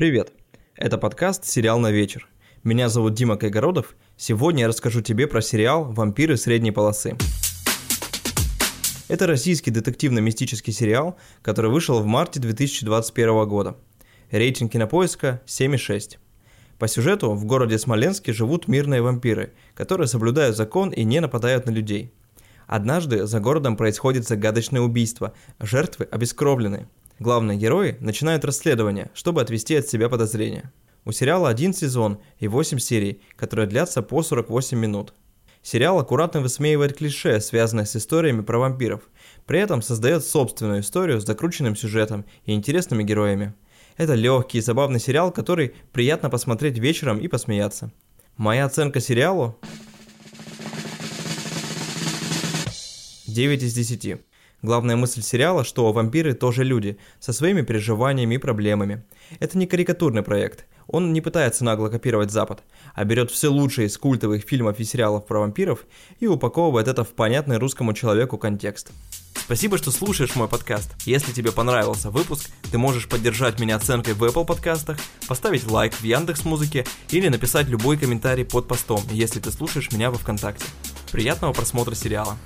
Привет! Это подкаст «Сериал на вечер». Меня зовут Дима Кайгородов. Сегодня я расскажу тебе про сериал «Вампиры средней полосы». Это российский детективно-мистический сериал, который вышел в марте 2021 года. Рейтинг кинопоиска 7,6. По сюжету в городе Смоленске живут мирные вампиры, которые соблюдают закон и не нападают на людей. Однажды за городом происходит загадочное убийство, жертвы обескровлены – Главные герои начинают расследование, чтобы отвести от себя подозрения. У сериала один сезон и 8 серий, которые длятся по 48 минут. Сериал аккуратно высмеивает клише, связанные с историями про вампиров, при этом создает собственную историю с закрученным сюжетом и интересными героями. Это легкий и забавный сериал, который приятно посмотреть вечером и посмеяться. Моя оценка сериалу 9 из 10. Главная мысль сериала, что вампиры тоже люди, со своими переживаниями и проблемами. Это не карикатурный проект. Он не пытается нагло копировать Запад, а берет все лучшее из культовых фильмов и сериалов про вампиров и упаковывает это в понятный русскому человеку контекст. Спасибо, что слушаешь мой подкаст. Если тебе понравился выпуск, ты можешь поддержать меня оценкой в Apple подкастах, поставить лайк в Яндекс Музыке или написать любой комментарий под постом, если ты слушаешь меня во Вконтакте. Приятного просмотра сериала.